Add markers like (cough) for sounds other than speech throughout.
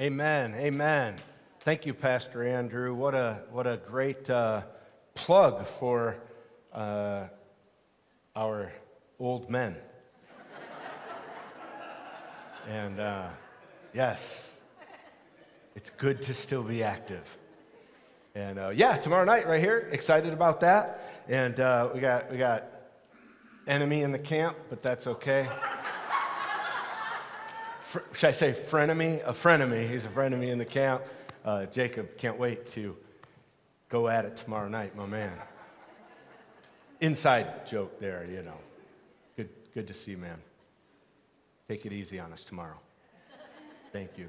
Amen. Amen. Thank you, Pastor Andrew. What a, what a great uh, plug for uh, our old men. and uh, yes, it's good to still be active. And uh, yeah, tomorrow night right here, excited about that. And uh, we got we got enemy in the camp, but that's okay fr- should I say frenemy? A frenemy. He's a frenemy in the camp. Uh, Jacob can't wait to go at it tomorrow night, my man. Inside joke there, you know. Good, good to see you, man. Take it easy on us tomorrow. Thank you.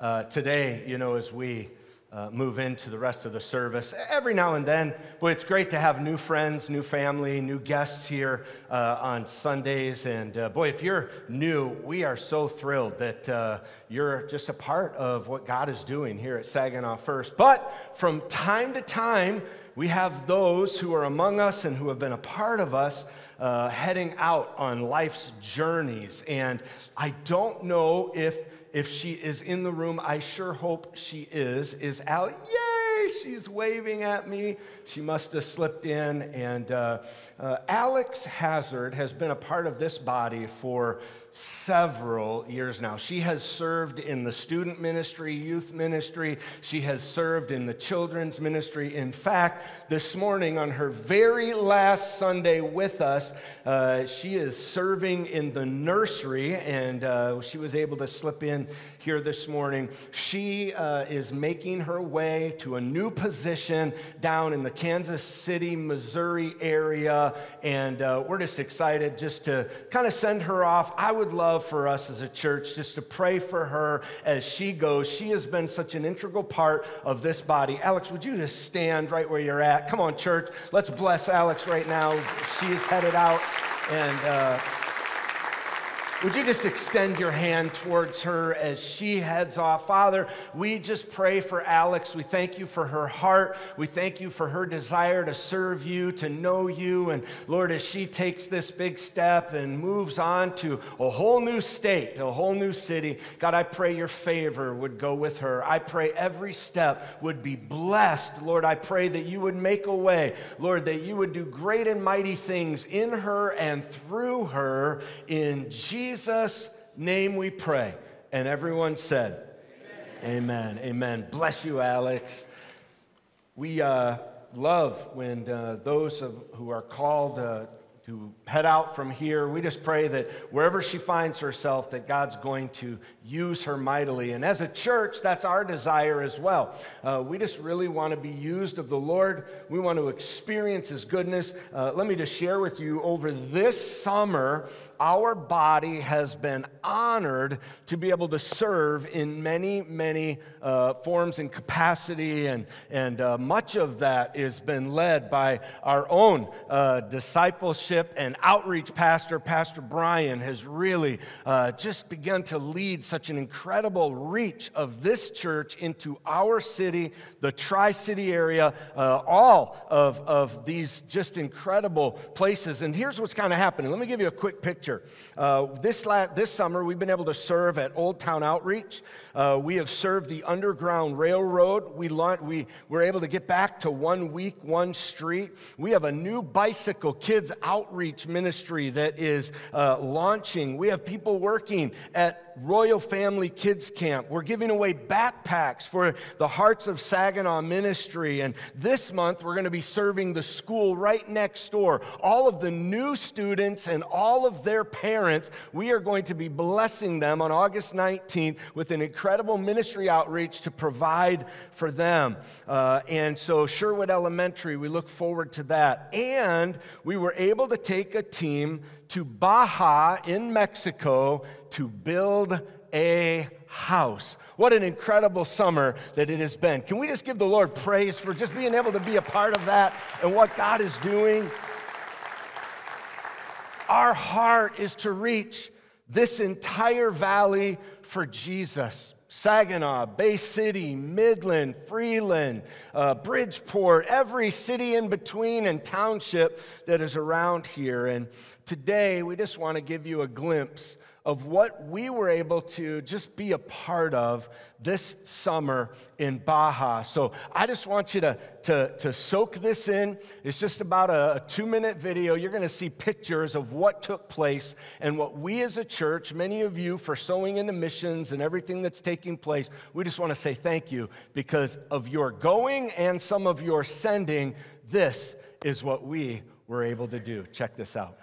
Uh, today, you know, as we uh, move into the rest of the service. Every now and then, boy, it's great to have new friends, new family, new guests here uh, on Sundays. And uh, boy, if you're new, we are so thrilled that uh, you're just a part of what God is doing here at Saginaw First. But from time to time, we have those who are among us and who have been a part of us uh, heading out on life's journeys. And I don't know if if she is in the room, I sure hope she is, is Allie. Yay, she's waving at me. She must have slipped in. And uh, uh, Alex Hazard has been a part of this body for several years now. She has served in the student ministry, youth ministry. She has served in the children's ministry. In fact, this morning, on her very last Sunday with us, uh, she is serving in the nursery, and uh, she was able to slip in here this morning. She uh, is making her way to a new position down in the Kansas City, Missouri area, and uh, we're just excited just to kind of send her off. I would love for us as a church just to pray for her as she goes. She has been such an integral part of this body. Alex, would you just stand right where you're at? Come on, church. Let's bless Alex right now. She is headed out and. Uh, would you just extend your hand towards her as she heads off? Father, we just pray for Alex. We thank you for her heart. We thank you for her desire to serve you, to know you. And Lord, as she takes this big step and moves on to a whole new state, a whole new city, God, I pray your favor would go with her. I pray every step would be blessed. Lord, I pray that you would make a way. Lord, that you would do great and mighty things in her and through her in Jesus' Jesus' name we pray. And everyone said, Amen. Amen. Amen. Bless you, Alex. We uh, love when uh, those of, who are called uh, to head out from here. We just pray that wherever she finds herself, that God's going to use her mightily. And as a church, that's our desire as well. Uh, we just really want to be used of the Lord. We want to experience His goodness. Uh, let me just share with you over this summer, our body has been honored to be able to serve in many, many uh, forms and capacity. And, and uh, much of that has been led by our own uh, discipleship and outreach pastor, Pastor Brian, has really uh, just begun to lead such an incredible reach of this church into our city, the Tri City area, uh, all of, of these just incredible places. And here's what's kind of happening. Let me give you a quick picture. Uh, this, la- this summer, we've been able to serve at Old Town Outreach. Uh, we have served the Underground Railroad. We, la- we were able to get back to one week, one street. We have a new bicycle kids outreach ministry that is uh, launching. We have people working at Royal Family Kids Camp. We're giving away backpacks for the Hearts of Saginaw ministry. And this month, we're going to be serving the school right next door. All of the new students and all of their parents, we are going to be blessing them on August 19th with an incredible ministry outreach to provide for them. Uh, and so, Sherwood Elementary, we look forward to that. And we were able to take a team to Baja in Mexico to build a house. What an incredible summer that it has been. Can we just give the Lord praise for just being able to be a part of that and what God is doing? Our heart is to reach this entire valley for Jesus. Saginaw, Bay City, Midland, Freeland, uh, Bridgeport, every city in between and township that is around here. And today we just want to give you a glimpse of what we were able to just be a part of this summer in Baja. So I just want you to, to, to soak this in. It's just about a, a two minute video. You're going to see pictures of what took place and what we as a church, many of you for sowing into missions and everything that's taking place, we just want to say thank you because of your going and some of your sending. This is what we were able to do. Check this out.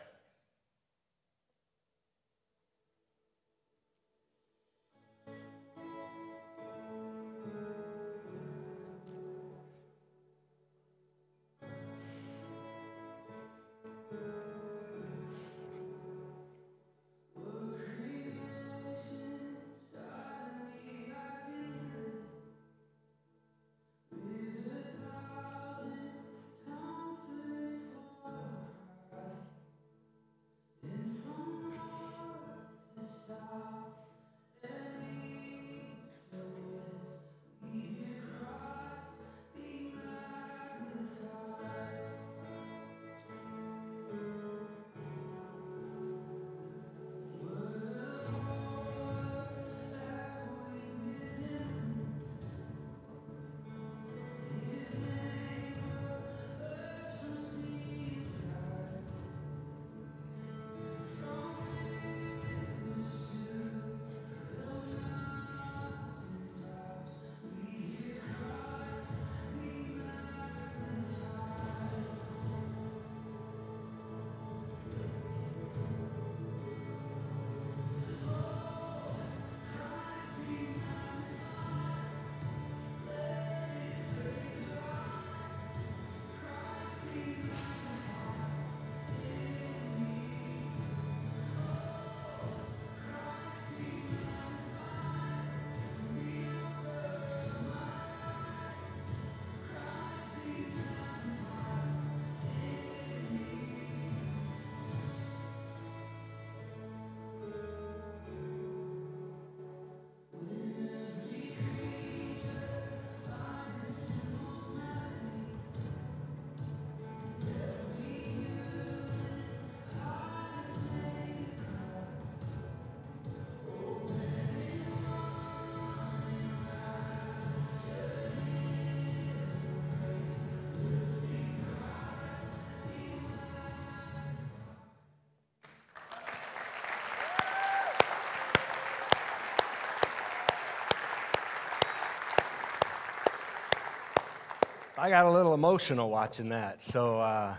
I got a little emotional watching that. So, uh,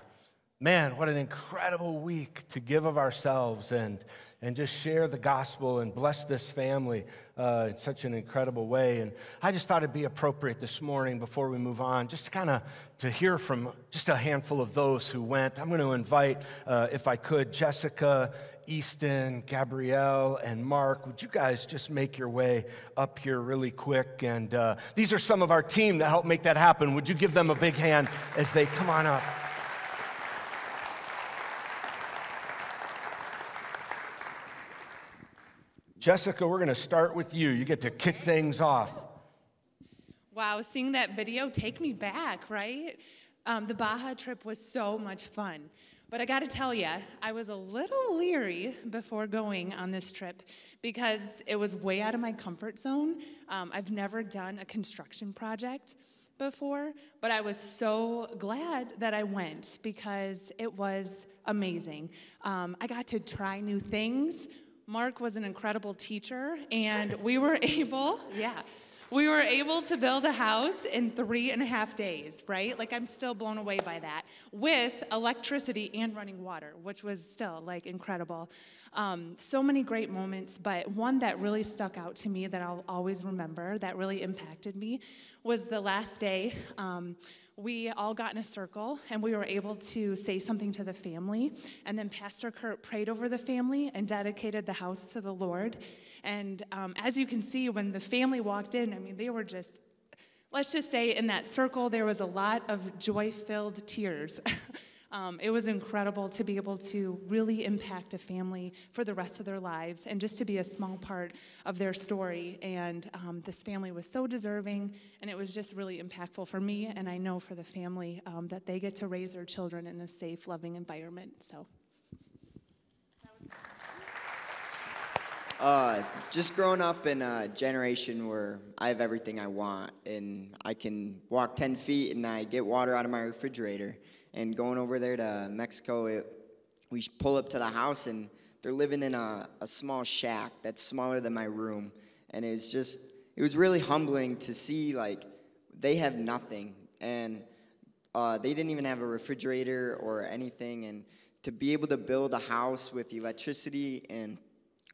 man, what an incredible week to give of ourselves and, and just share the gospel and bless this family uh, in such an incredible way. And I just thought it'd be appropriate this morning before we move on, just to kind of to hear from just a handful of those who went. I'm going to invite, uh, if I could, Jessica Easton, Gabrielle, and Mark, would you guys just make your way up here really quick? And uh, these are some of our team that helped make that happen. Would you give them a big hand as they come on up? Jessica, we're going to start with you. You get to kick things off. Wow, seeing that video take me back, right? Um, the Baja trip was so much fun. But I got to tell you, I was a little leery before going on this trip because it was way out of my comfort zone. Um, I've never done a construction project before, but I was so glad that I went because it was amazing. Um, I got to try new things. Mark was an incredible teacher, and we were (laughs) able, yeah, we were able to build a house in three and a half days, right? Like, I'm still blown away by that with electricity and running water, which was still like incredible. Um, so many great moments, but one that really stuck out to me that I'll always remember that really impacted me was the last day. Um, we all got in a circle and we were able to say something to the family. And then Pastor Kurt prayed over the family and dedicated the house to the Lord. And um, as you can see, when the family walked in, I mean, they were just, let's just say in that circle, there was a lot of joy filled tears. (laughs) um, it was incredible to be able to really impact a family for the rest of their lives and just to be a small part of their story. And um, this family was so deserving, and it was just really impactful for me, and I know for the family um, that they get to raise their children in a safe, loving environment. So. Uh, just growing up in a generation where I have everything I want, and I can walk 10 feet and I get water out of my refrigerator. And going over there to Mexico, it, we pull up to the house, and they're living in a, a small shack that's smaller than my room. And it was just, it was really humbling to see, like, they have nothing. And uh, they didn't even have a refrigerator or anything. And to be able to build a house with electricity and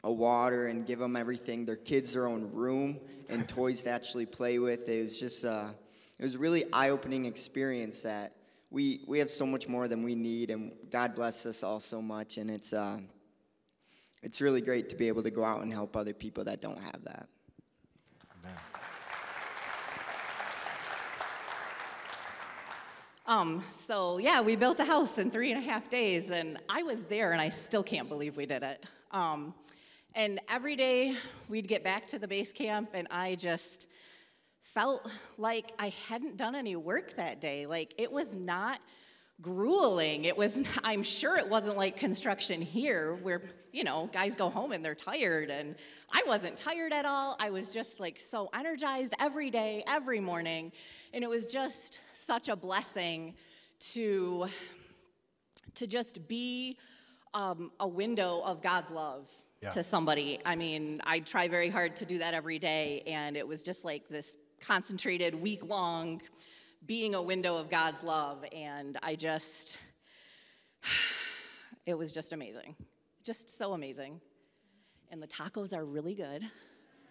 a water and give them everything, their kids their own room and (laughs) toys to actually play with. It was just, uh, it was a really eye-opening experience that we we have so much more than we need, and God bless us all so much, and it's uh, it's really great to be able to go out and help other people that don't have that. Um, so yeah, we built a house in three and a half days, and I was there, and I still can't believe we did it. Um, and every day we'd get back to the base camp, and I just felt like I hadn't done any work that day. Like it was not grueling. It was, I'm sure it wasn't like construction here where, you know, guys go home and they're tired. And I wasn't tired at all. I was just like so energized every day, every morning. And it was just such a blessing to, to just be um, a window of God's love Yeah. to somebody. I mean, I try very hard to do that every day. And it was just like this concentrated, week long being a window of God's love. And I just, (sighs) it was just amazing. Just so amazing. And the tacos are really good.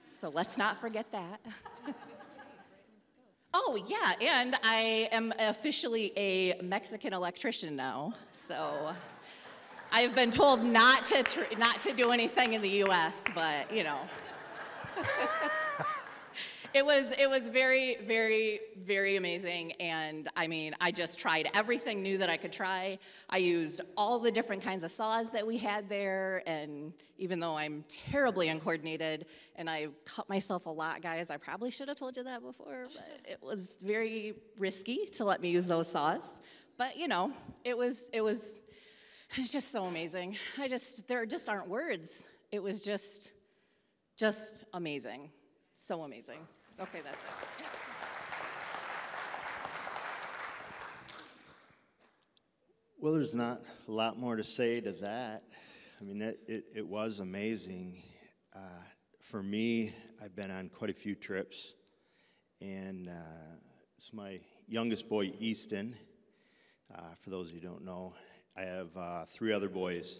So let's not forget that. (laughs) oh, yeah. And I am officially a Mexican electrician now. So I've been told not to, tr- not to do anything in the US, but you know. (laughs) it was it was very very very amazing. And i mean i just tried everything new that i could try. I used all the different kinds of saws that we had there. And even though i'm terribly uncoordinated and i cut myself a lot guys i probably should have told you that before but it was very risky to let me use those saws. But you know it was it was it was just so amazing. I just there just aren't words. It was just just amazing. So amazing Okay, that's it. Well, there's not a lot more to say to that. I mean, it, it, it was amazing. Uh, for me, I've been on quite a few trips, and uh, it's my youngest boy, Easton. Uh, for those of you who don't know, I have uh, three other boys,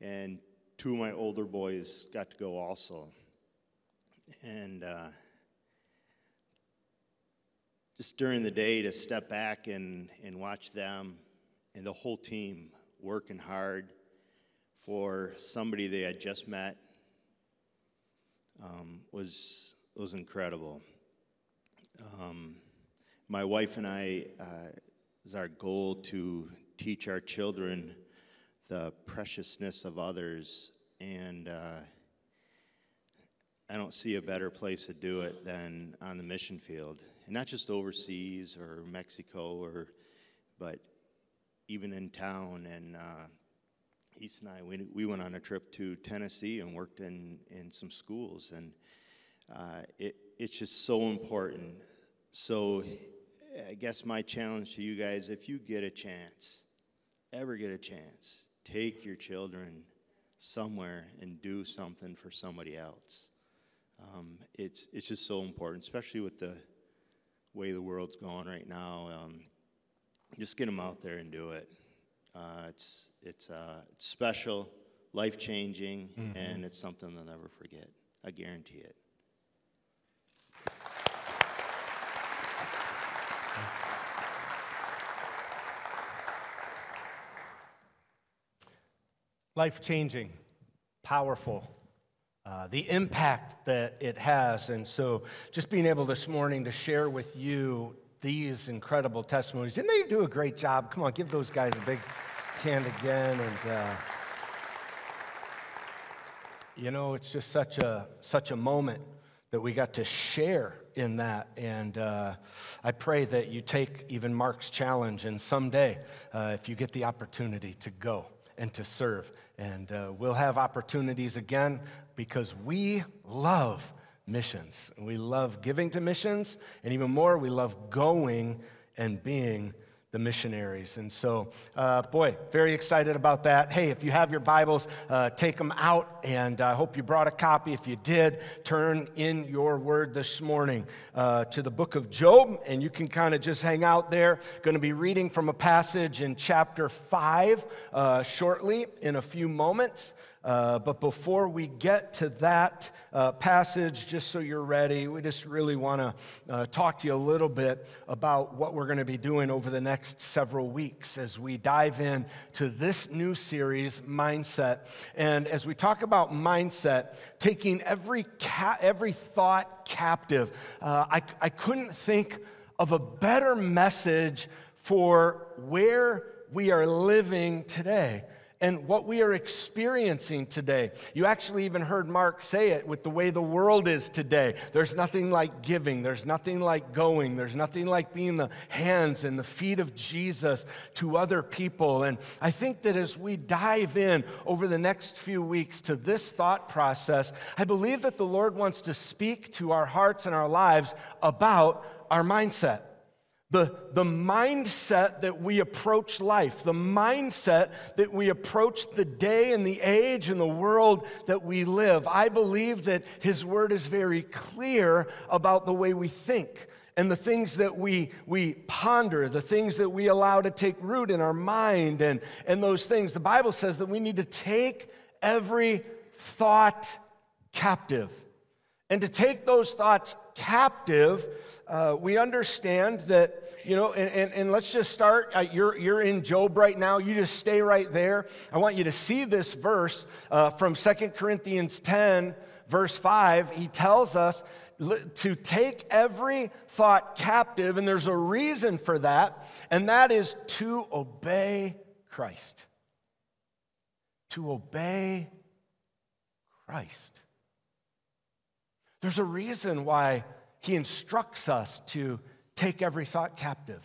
and two of my older boys got to go also. And uh, just during the day to step back and, and watch them and the whole team working hard for somebody they had just met um, was, was incredible. Um, my wife and I, uh, is our goal to teach our children the preciousness of others and uh, I don't see a better place to do it than on the mission field. Not just overseas or Mexico, or, but even in town. And uh, East and I, we, we went on a trip to Tennessee and worked in, in some schools. And uh, it, it's just so important. So I guess my challenge to you guys, if you get a chance, ever get a chance, take your children somewhere and do something for somebody else. Um, it's, it's just so important, especially with the way the world's going right now. Um, just get them out there and do it. Uh, it's, it's, uh, it's special, life changing, and it's something they'll never forget. I guarantee it. life changing, powerful, uh, the impact that it has. And so, just being able this morning to share with you these incredible testimonies. Didn't they do a great job? Come on, give those guys a big hand again. And, uh, you know, it's just such a, such a moment that we got to share in that. And uh, I pray that you take even Mark's challenge, and someday, uh, if you get the opportunity to go and to serve, and uh, we'll have opportunities again because we love missions. We love giving to missions, and even more, we love going and being the missionaries. And so, uh, boy, very excited about that. Hey, if you have your Bibles, uh, take them out, and I hope you brought a copy. If you did, turn in your word this morning uh, to the book of Job, and you can kind of just hang out there. Going to be reading from a passage in chapter 5 uh, shortly in a few moments. Uh, but before we get to that uh, passage, just so you're ready, we just really want to uh, talk to you a little bit about what we're going to be doing over the next several weeks as we dive in to this new series, Mindset. And as we talk about mindset, taking every, ca- every thought captive, uh, I, I couldn't think of a better message for where we are living today and what we are experiencing today. You actually even heard Mark say it with the way the world is today. There's nothing like giving, there's nothing like going, there's nothing like being the hands and the feet of Jesus to other people. And I think that as we dive in over the next few weeks to this thought process, I believe that the Lord wants to speak to our hearts and our lives about our mindset. The, the mindset that we approach life, the mindset that we approach the day and the age and the world that we live. I believe that His Word is very clear about the way we think and the things that we, we ponder, the things that we allow to take root in our mind, and, and those things. The Bible says that we need to take every thought captive. And to take those thoughts captive, uh, we understand that, you know, and, and, and let's just start. Uh, you're, you're in Job right now. You just stay right there. I want you to see this verse uh, from Second Corinthians 10, verse 5. He tells us to take every thought captive, and there's a reason for that, and that is to obey Christ. To obey Christ. There's a reason why he instructs us to take every thought captive,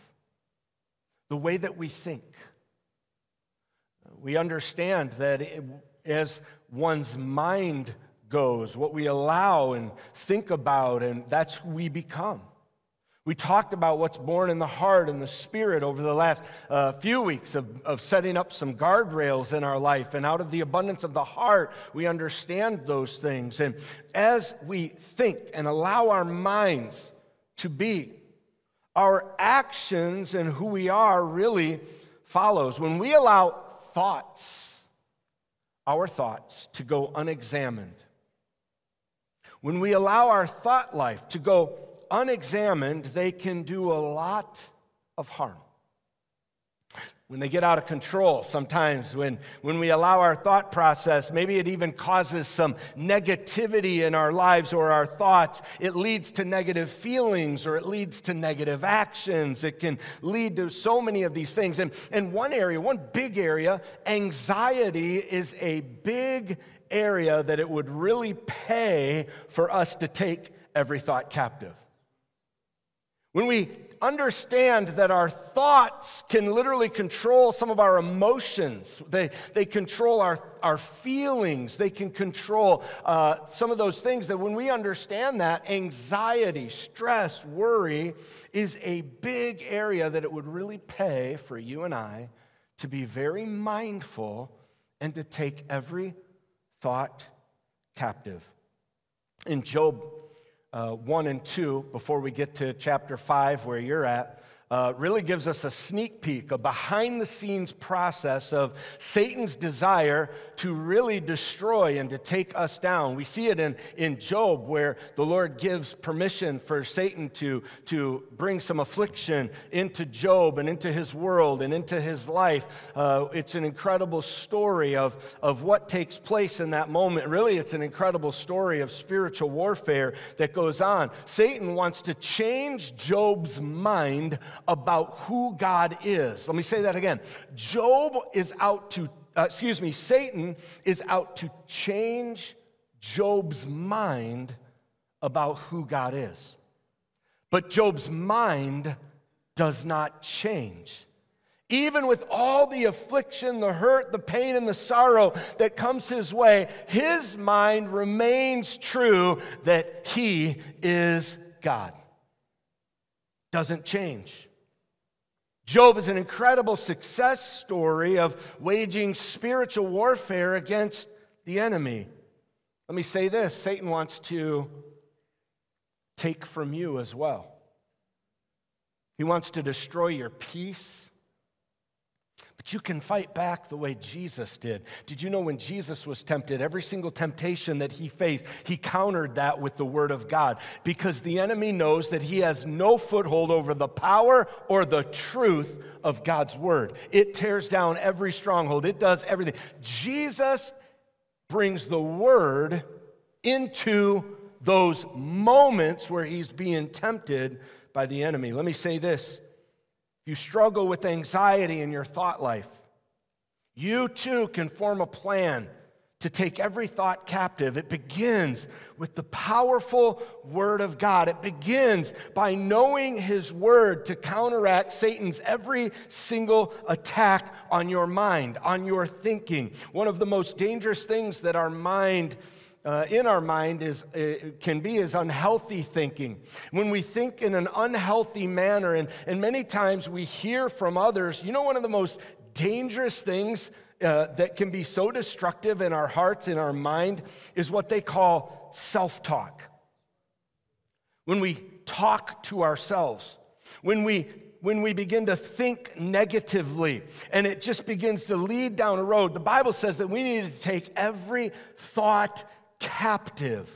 the way that we think. We understand that it, as one's mind goes, what we allow and think about, and that's who we become. We talked about what's born in the heart and the spirit over the last uh, few weeks of, of setting up some guardrails in our life. And out of the abundance of the heart, we understand those things. And as we think and allow our minds to be, our actions and who we are really follows. When we allow thoughts, our thoughts, to go unexamined, when we allow our thought life to go unexamined, they can do a lot of harm. When they get out of control, sometimes when, when we allow our thought process, maybe it even causes some negativity in our lives or our thoughts. It leads to negative feelings or it leads to negative actions. It can lead to so many of these things. And, and one area, one big area, anxiety is a big area that it would really pay for us to take every thought captive. When we understand that our thoughts can literally control some of our emotions, they, they control our, our feelings, they can control uh, some of those things, that when we understand that, anxiety, stress, worry is a big area that it would really pay for you and I to be very mindful and to take every thought captive. In Job uh, 1 and 2, before we get to chapter 5, where you're at, uh, really gives us a sneak peek, a behind the scenes process of Satan's desire to really destroy and to take us down. We see it in, in Job, where the Lord gives permission for Satan to, to bring some affliction into Job and into his world and into his life. Uh, it's an incredible story of, of what takes place in that moment. Really, it's an incredible story of spiritual warfare that goes on. Satan wants to change Job's mind about who God is. Let me say that again. Job is out to, uh, excuse me, Satan is out to change Job's mind about who God is. But Job's mind does not change. Even with all the affliction, the hurt, the pain, and the sorrow that comes his way, his mind remains true that he is God. Doesn't change. Job is an incredible success story of waging spiritual warfare against the enemy. Let me say this Satan wants to take from you as well. He wants to destroy your peace. But you can fight back the way Jesus did. Did you know when Jesus was tempted, every single temptation that he faced, he countered that with the word of God because the enemy knows that he has no foothold over the power or the truth of God's word. It tears down every stronghold, it does everything. Jesus brings the word into those moments where he's being tempted by the enemy. Let me say this you struggle with anxiety in your thought life, you too can form a plan to take every thought captive. It begins with the powerful Word of God. It begins by knowing His Word to counteract Satan's every single attack on your mind, on your thinking. One of the most dangerous things that our mind uh, in our mind is, uh, can be is unhealthy thinking. When we think in an unhealthy manner, and, and many times we hear from others, you know, one of the most dangerous things uh, that can be so destructive in our hearts, in our mind, is what they call self talk. When we talk to ourselves, when we when we begin to think negatively and it just begins to lead down a road, the Bible says that we need to take every thought captive.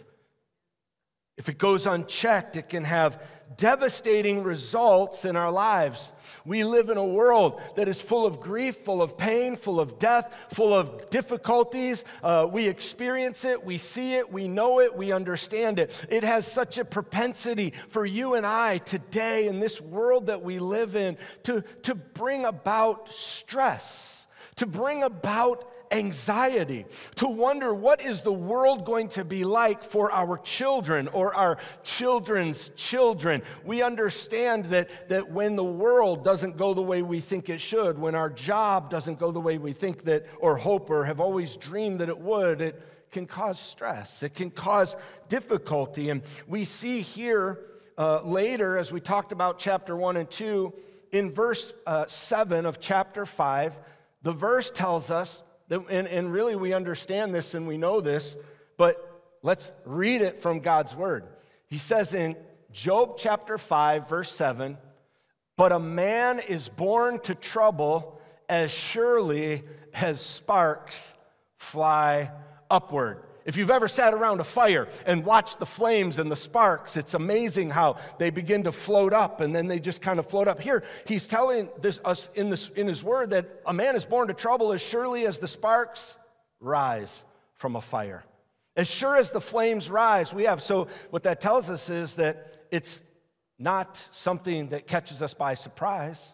If it goes unchecked, it can have devastating results in our lives. We live in a world that is full of grief, full of pain, full of death, full of difficulties. Uh, we experience it, we see it, we know it, we understand it. It has such a propensity for you and I today in this world that we live in to, to bring about stress, to bring about anxiety, to wonder what is the world going to be like for our children or our children's children. We understand that, that when the world doesn't go the way we think it should, when our job doesn't go the way we think that or hope or have always dreamed that it would, it can cause stress. It can cause difficulty. And we see here uh, later, as we talked about chapter 1 and 2, in verse uh, 7 of chapter 5, the verse tells us and, and really, we understand this and we know this, but let's read it from God's word. He says in Job chapter 5, verse 7 But a man is born to trouble as surely as sparks fly upward. If you've ever sat around a fire and watched the flames and the sparks, it's amazing how they begin to float up and then they just kind of float up. Here, he's telling this, us in, this, in his word that a man is born to trouble as surely as the sparks rise from a fire. As sure as the flames rise, we have. So, what that tells us is that it's not something that catches us by surprise.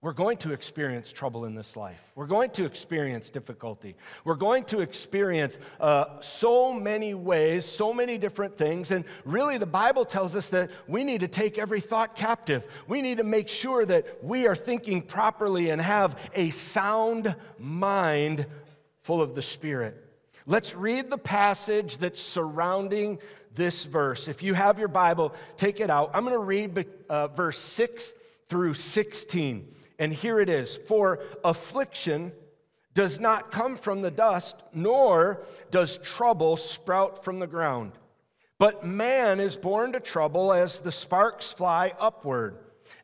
We're going to experience trouble in this life. We're going to experience difficulty. We're going to experience uh, so many ways, so many different things. And really, the Bible tells us that we need to take every thought captive. We need to make sure that we are thinking properly and have a sound mind full of the Spirit. Let's read the passage that's surrounding this verse. If you have your Bible, take it out. I'm going to read uh, verse 6 through 16. And here it is For affliction does not come from the dust, nor does trouble sprout from the ground. But man is born to trouble as the sparks fly upward.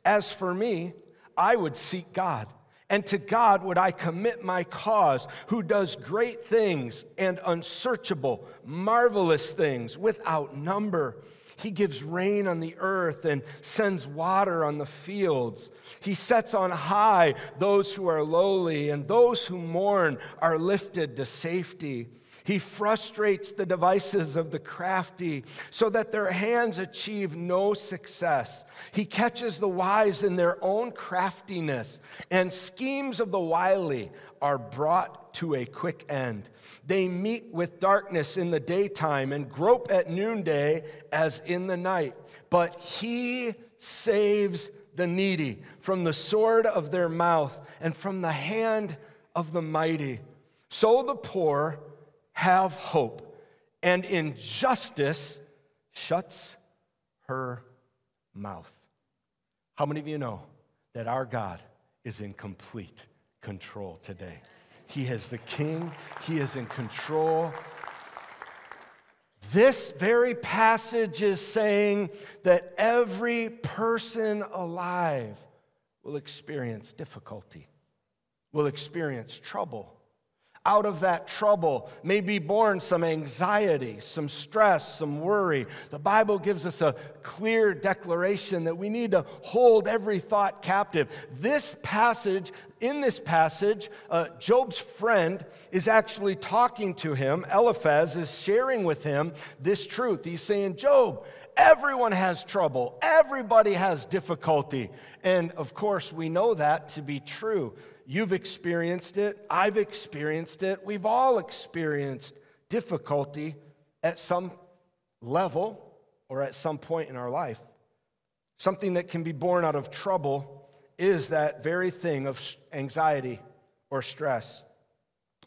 As for me, I would seek God, and to God would I commit my cause, who does great things and unsearchable, marvelous things without number. He gives rain on the earth and sends water on the fields. He sets on high those who are lowly, and those who mourn are lifted to safety. He frustrates the devices of the crafty so that their hands achieve no success. He catches the wise in their own craftiness, and schemes of the wily are brought to a quick end. They meet with darkness in the daytime and grope at noonday as in the night. But he saves the needy from the sword of their mouth and from the hand of the mighty. So the poor have hope, and injustice shuts her mouth. How many of you know that our God is in complete control today? He is the king, He is in control. This very passage is saying that every person alive will experience difficulty, will experience trouble out of that trouble may be born some anxiety, some stress, some worry. The Bible gives us a clear declaration that we need to hold every thought captive. This passage, in this passage, uh, Job's friend is actually talking to him. Eliphaz is sharing with him this truth. He's saying, Job, Everyone has trouble. Everybody has difficulty. And of course, we know that to be true. You've experienced it. I've experienced it. We've all experienced difficulty at some level or at some point in our life. Something that can be born out of trouble is that very thing of anxiety or stress.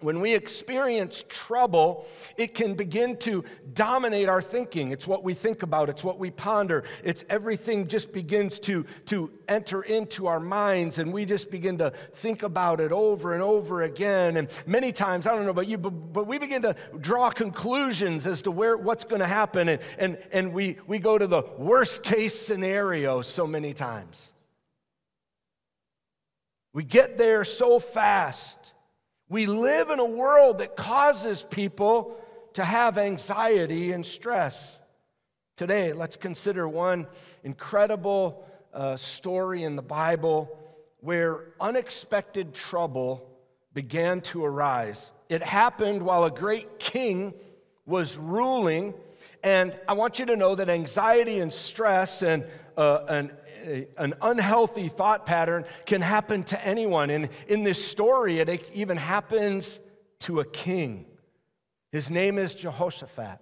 When we experience trouble, it can begin to dominate our thinking. It's what we think about, it's what we ponder. It's everything just begins to, to enter into our minds, and we just begin to think about it over and over again. And many times, I don't know about you, but, but we begin to draw conclusions as to where what's going to happen, and, and, and we, we go to the worst case scenario so many times. We get there so fast. We live in a world that causes people to have anxiety and stress. Today, let's consider one incredible uh, story in the Bible where unexpected trouble began to arise. It happened while a great king was ruling, and I want you to know that anxiety and stress and uh, an unhealthy thought pattern can happen to anyone. And in this story, it even happens to a king. His name is Jehoshaphat.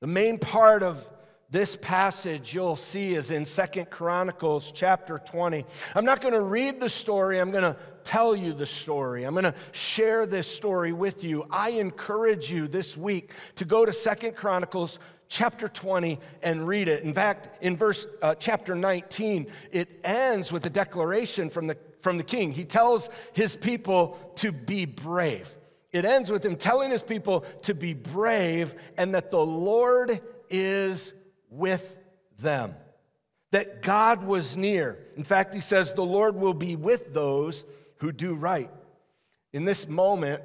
The main part of this passage you'll see is in Second Chronicles chapter 20. I'm not going to read the story, I'm going to tell you the story. I'm going to share this story with you. I encourage you this week to go to Second Chronicles chapter 20 and read it. In fact, in verse uh, chapter 19, it ends with a declaration from the, from the king. He tells his people to be brave. It ends with him telling his people to be brave and that the Lord is with them, that God was near. In fact, he says, The Lord will be with those who do right. In this moment,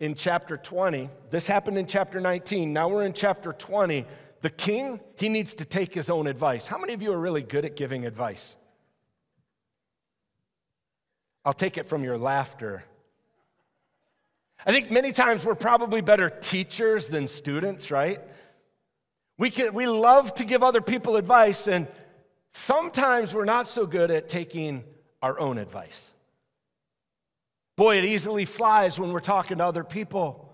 in chapter 20. This happened in chapter 19. Now we're in chapter 20. The king, he needs to take his own advice. How many of you are really good at giving advice? I'll take it from your laughter. I think many times we're probably better teachers than students, right? We, can, we love to give other people advice, and sometimes we're not so good at taking our own advice. Boy, it easily flies when we're talking to other people.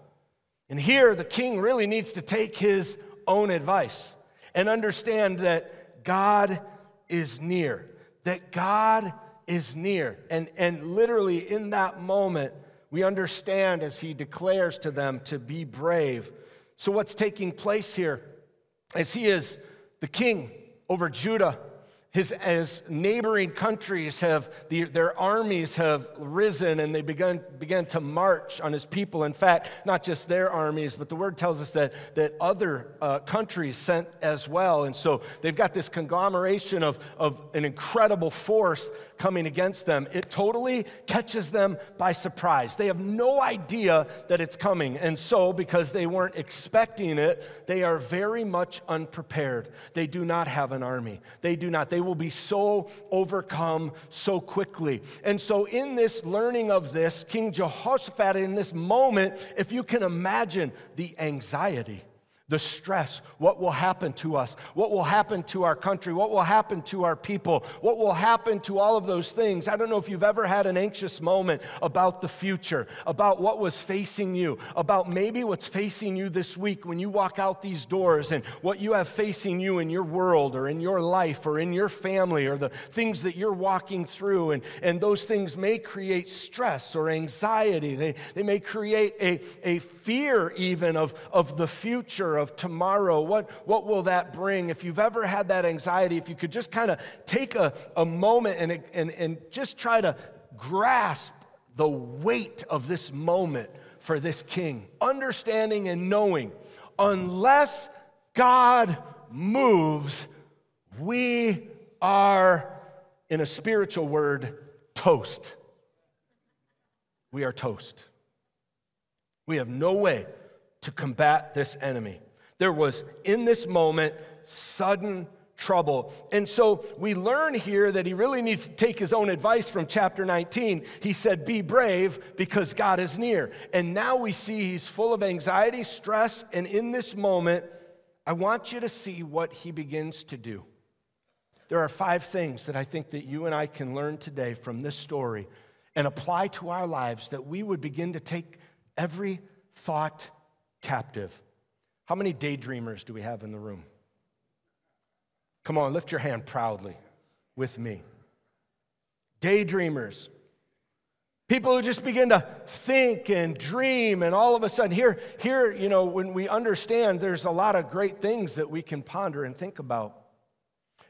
And here, the king really needs to take his own advice and understand that God is near, that God is near. And, and literally, in that moment, we understand as he declares to them to be brave. So, what's taking place here? As he is the king over Judah, his, as neighboring countries have, the, their armies have risen and they began, began to march on his people. In fact, not just their armies, but the word tells us that, that other uh, countries sent as well. And so they've got this conglomeration of, of an incredible force coming against them. It totally catches them by surprise. They have no idea that it's coming. And so, because they weren't expecting it, they are very much unprepared. They do not have an army. They do not. They will be so overcome so quickly. And so, in this learning of this, King Jehoshaphat, in this moment, if you can imagine the anxiety, the stress, what will happen to us, what will happen to our country, what will happen to our people, what will happen to all of those things. I don't know if you've ever had an anxious moment about the future, about what was facing you, about maybe what's facing you this week when you walk out these doors and what you have facing you in your world or in your life or in your family or the things that you're walking through. And, and those things may create stress or anxiety. They, they may create a, a fear even of, of the of tomorrow. What, what will that bring? If you've ever had that anxiety, if you could just kind of take a, a moment and, and, and just try to grasp the weight of this moment for this king, understanding and knowing, unless God moves, we are, in a spiritual word, toast. We are toast. We have no way to combat this enemy. There was, in this moment, sudden trouble. And so we learn here that he really needs to take his own advice from chapter 19. He said, Be brave because God is near. And now we see he's full of anxiety, stress, and in this moment, I want you to see what he begins to do. There are five things that I think that you and I can learn today from this story and apply to our lives that we would begin to take every thought captive. How many daydreamers do we have in the room? Come on, lift your hand proudly with me. Daydreamers. People who just begin to think and dream, and all of a sudden, here, here, you know, when we understand there's a lot of great things that we can ponder and think about.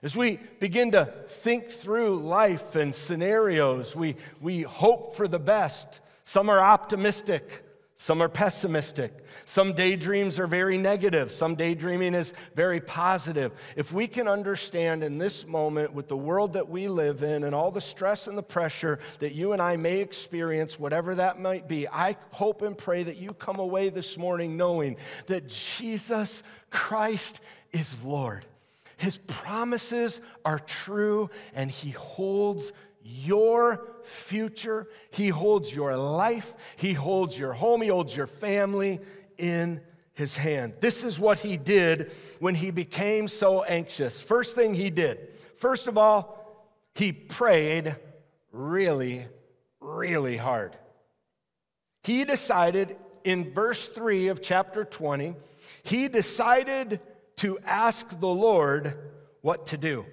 As we begin to think through life and scenarios, we, we hope for the best. Some are optimistic, some are pessimistic. Some daydreams are very negative. Some daydreaming is very positive. If we can understand in this moment, with the world that we live in and all the stress and the pressure that you and I may experience, whatever that might be, I hope and pray that you come away this morning knowing that Jesus Christ is Lord. His promises are true, and He holds your future. He holds your life. He holds your home. He holds your family in his hand. This is what he did when he became so anxious. First thing he did, first of all, he prayed really, really hard. He decided in verse 3 of chapter 20, he decided to ask the Lord what to do.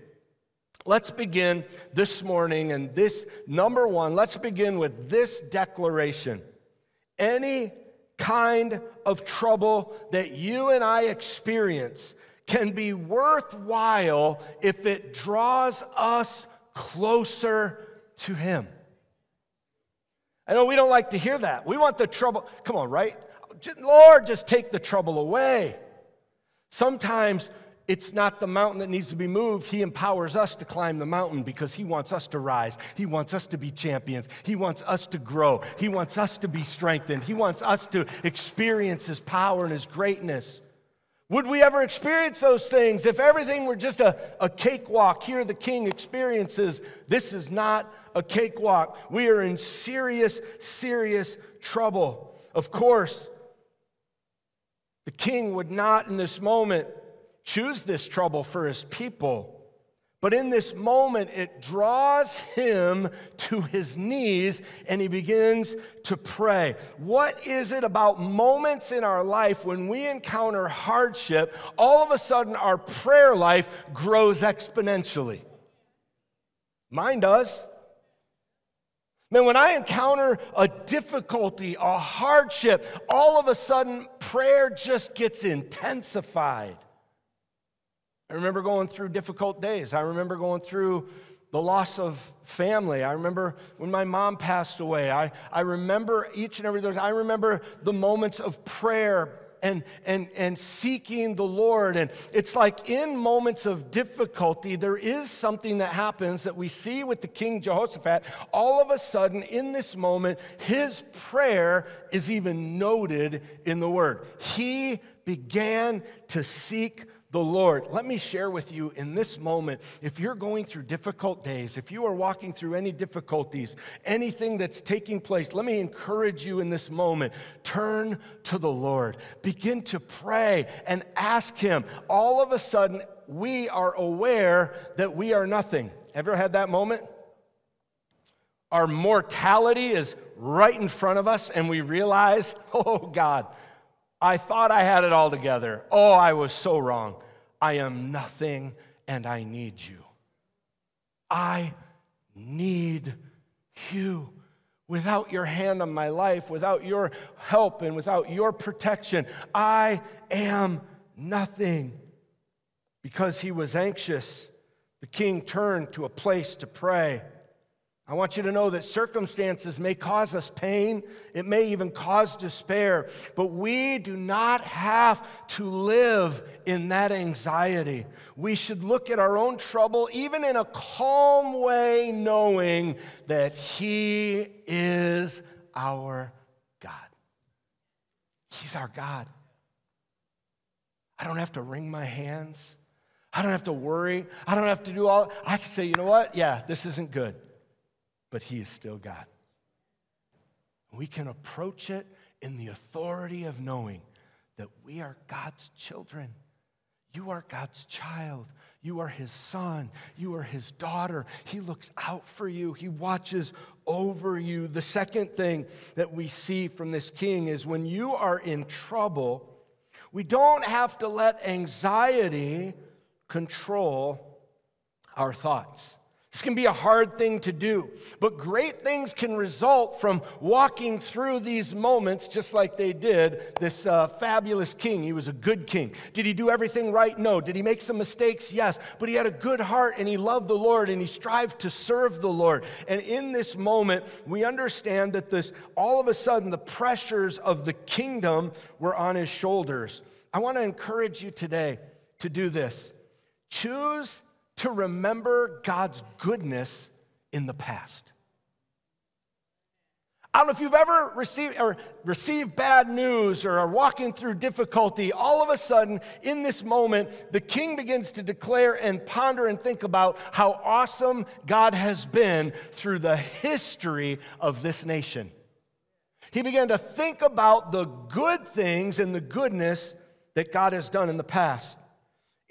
Let's begin this morning, and this number one, let's begin with this declaration. Any kind of trouble that you and I experience can be worthwhile if it draws us closer to Him. I know we don't like to hear that. We want the trouble. Come on, right? Lord, just take the trouble away. Sometimes it's not the mountain that needs to be moved. He empowers us to climb the mountain because He wants us to rise. He wants us to be champions. He wants us to grow. He wants us to be strengthened. He wants us to experience His power and His greatness. Would we ever experience those things if everything were just a, a cakewalk? Here, the king experiences this is not a cakewalk. We are in serious, serious trouble. Of course, the king would not in this moment choose this trouble for his people. But in this moment, it draws him to his knees and he begins to pray. What is it about moments in our life when we encounter hardship, all of a sudden our prayer life grows exponentially? Mine does. Man, when I encounter a difficulty, a hardship, all of a sudden prayer just gets intensified. I remember going through difficult days. I remember going through the loss of family. I remember when my mom passed away. I, I remember each and every day. I remember the moments of prayer and, and, and seeking the Lord. And it's like in moments of difficulty, there is something that happens that we see with the King Jehoshaphat. All of a sudden, in this moment, his prayer is even noted in the Word. He began to seek the Lord. Let me share with you in this moment if you're going through difficult days, if you are walking through any difficulties, anything that's taking place, let me encourage you in this moment. Turn to the Lord. Begin to pray and ask Him. All of a sudden, we are aware that we are nothing. Ever had that moment? Our mortality is right in front of us, and we realize, (laughs) oh God, I thought I had it all together. Oh, I was so wrong. I am nothing and I need you. I need you. Without your hand on my life, without your help, and without your protection, I am nothing. Because he was anxious, the king turned to a place to pray. I want you to know that circumstances may cause us pain, it may even cause despair, but we do not have to live in that anxiety. We should look at our own trouble, even in a calm way, knowing that He is our God. He's our God. I don't have to wring my hands. I don't have to worry. I don't have to do all. I can say, you know what? Yeah, this isn't good but He is still God. We can approach it in the authority of knowing that we are God's children. You are God's child. You are His son. You are His daughter. He looks out for you, He watches over you. The second thing that we see from this king is when you are in trouble, we don't have to let anxiety control our thoughts. This can be a hard thing to do, but great things can result from walking through these moments just like they did this uh, fabulous king. He was a good king. Did he do everything right? No. Did he make some mistakes? Yes. But he had a good heart and he loved the Lord and he strived to serve the Lord. And in this moment, we understand that this all of a sudden the pressures of the kingdom were on his shoulders. I want to encourage you today to do this. Choose to remember God's goodness in the past. I don't know if you've ever received or received bad news or are walking through difficulty. All of a sudden, in this moment, the king begins to declare and ponder and think about how awesome God has been through the history of this nation. He began to think about the good things and the goodness that God has done in the past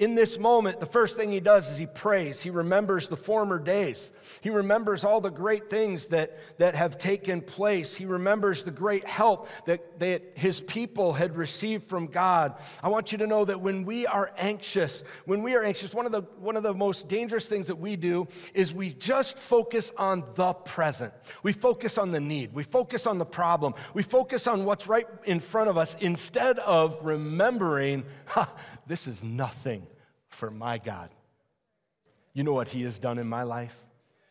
in this moment, the first thing he does is he prays. He remembers the former days. He remembers all the great things that, that have taken place. He remembers the great help that, that his people had received from God. I want you to know that when we are anxious, when we are anxious, one of the, one of the most dangerous things that we do is we just focus on the present. We focus on the need. We focus on the problem. We focus on what's right in front of us instead of remembering, (laughs) this is nothing for my God. You know what He has done in my life?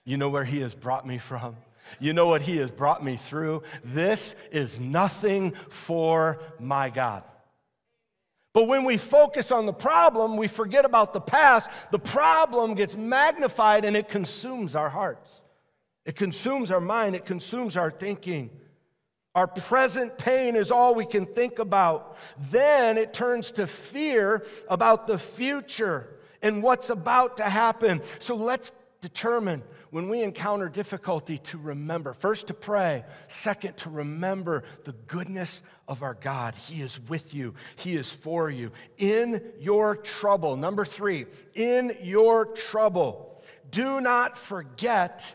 You know where He has brought me from? You know what He has brought me through? This is nothing for my God. But when we focus on the problem, we forget about the past. The problem gets magnified and it consumes our hearts. It consumes our mind, it consumes our thinking. Our present pain is all we can think about. Then it turns to fear about the future and what's about to happen. So let's determine when we encounter difficulty to remember. First, to pray. Second, to remember the goodness of our God. He is with you, He is for you. In your trouble. Number three, in your trouble, do not forget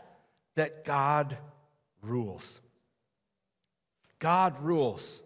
that God rules. God rules.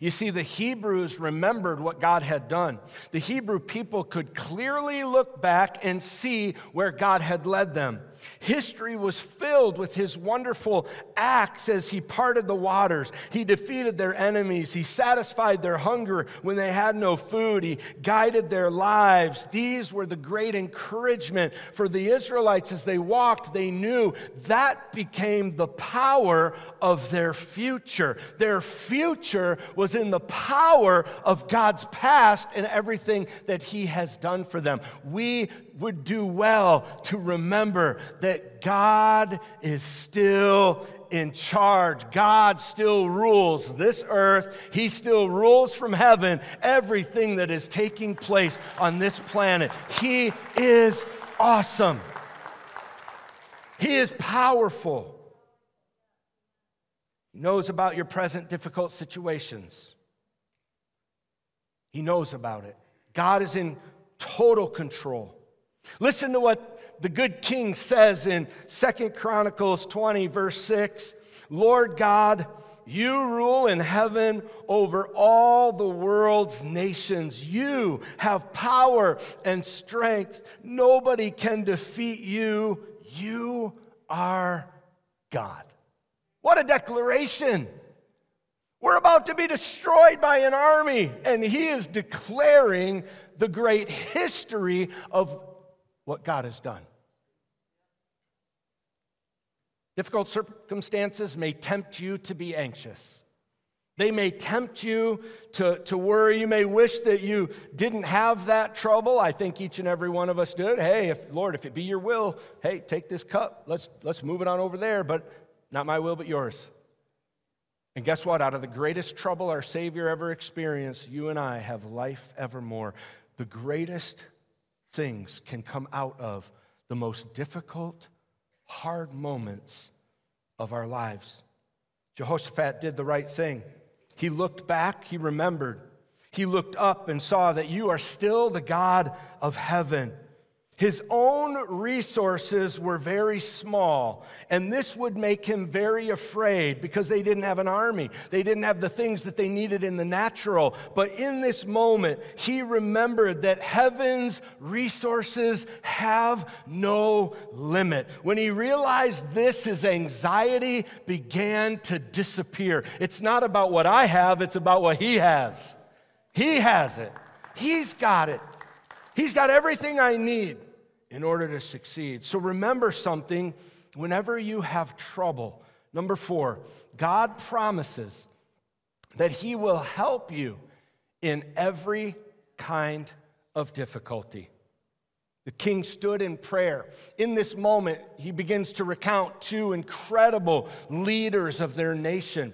You see, the Hebrews remembered what God had done. The Hebrew people could clearly look back and see where God had led them. History was filled with his wonderful acts as he parted the waters. He defeated their enemies. He satisfied their hunger when they had no food. He guided their lives. These were the great encouragement for the Israelites as they walked. They knew that became the power of their future. Their future was in the power of God's past and everything that he has done for them. We would do well to remember that God is still in charge. God still rules this earth. He still rules from heaven everything that is taking place on this planet. He is awesome. He is powerful. He knows about your present difficult situations. He knows about it. God is in total control. Listen to what the good king says in Second Chronicles 20, verse 6 Lord God, you rule in heaven over all the world's nations. You have power and strength. Nobody can defeat you. You are God. What a declaration! We're about to be destroyed by an army, and he is declaring the great history of what God has done. Difficult circumstances may tempt you to be anxious. They may tempt you to, to worry. You may wish that you didn't have that trouble. I think each and every one of us did. Hey, if, Lord, if it be your will, hey, take this cup. Let's, let's move it on over there, but not my will, but yours. And guess what? Out of the greatest trouble our Savior ever experienced, you and I have life evermore. The greatest things can come out of the most difficult, hard moments of our lives. Jehoshaphat did the right thing. He looked back, he remembered. He looked up and saw that you are still the God of heaven. His own resources were very small, and this would make him very afraid because they didn't have an army. They didn't have the things that they needed in the natural. But in this moment, he remembered that heaven's resources have no limit. When he realized this, his anxiety began to disappear. It's not about what I have, it's about what he has. He has it, he's got it. He's got everything I need in order to succeed. So remember something whenever you have trouble. Number four, God promises that He will help you in every kind of difficulty. The king stood in prayer. In this moment, he begins to recount two incredible leaders of their nation.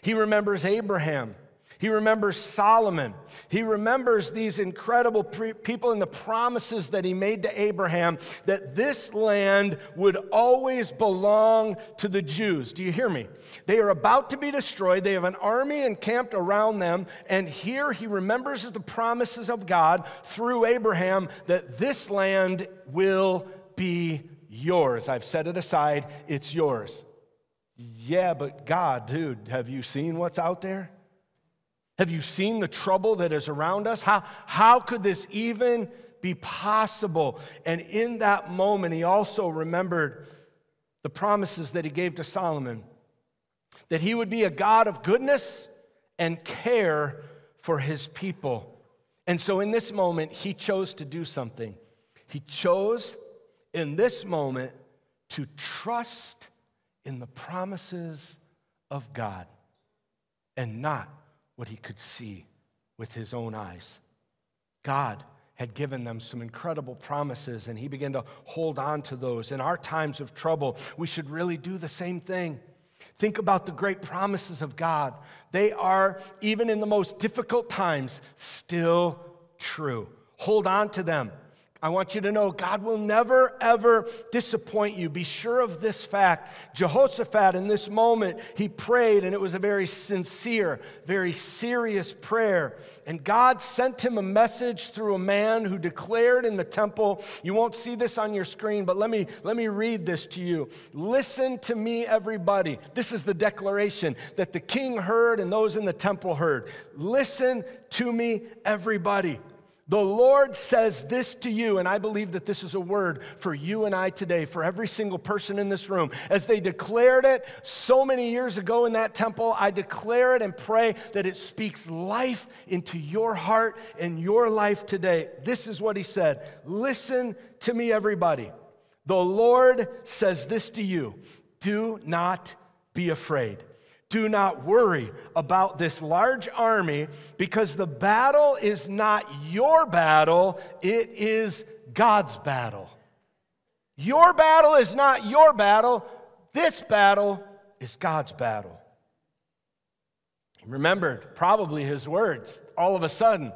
He remembers Abraham. He remembers Solomon. He remembers these incredible pre- people and the promises that he made to Abraham that this land would always belong to the Jews. Do you hear me? They are about to be destroyed. They have an army encamped around them. And here he remembers the promises of God through Abraham that this land will be yours. I've set it aside, it's yours. Yeah, but God, dude, have you seen what's out there? Have you seen the trouble that is around us? How, how could this even be possible? And in that moment, he also remembered the promises that he gave to Solomon that he would be a God of goodness and care for his people. And so in this moment, he chose to do something. He chose in this moment to trust in the promises of God and not what he could see with his own eyes. God had given them some incredible promises, and he began to hold on to those. In our times of trouble, we should really do the same thing. Think about the great promises of God. They are, even in the most difficult times, still true. Hold on to them. I want you to know God will never, ever disappoint you. Be sure of this fact. Jehoshaphat, in this moment, he prayed, and it was a very sincere, very serious prayer. And God sent him a message through a man who declared in the temple. You won't see this on your screen, but let me, let me read this to you. Listen to me, everybody. This is the declaration that the king heard and those in the temple heard. Listen to me, everybody. The Lord says this to you, and I believe that this is a word for you and I today, for every single person in this room. As they declared it so many years ago in that temple, I declare it and pray that it speaks life into your heart and your life today. This is what he said Listen to me, everybody. The Lord says this to you do not be afraid. Do not worry about this large army because the battle is not your battle, it is God's battle. Your battle is not your battle. This battle is God's battle. Remembered probably his words all of a sudden.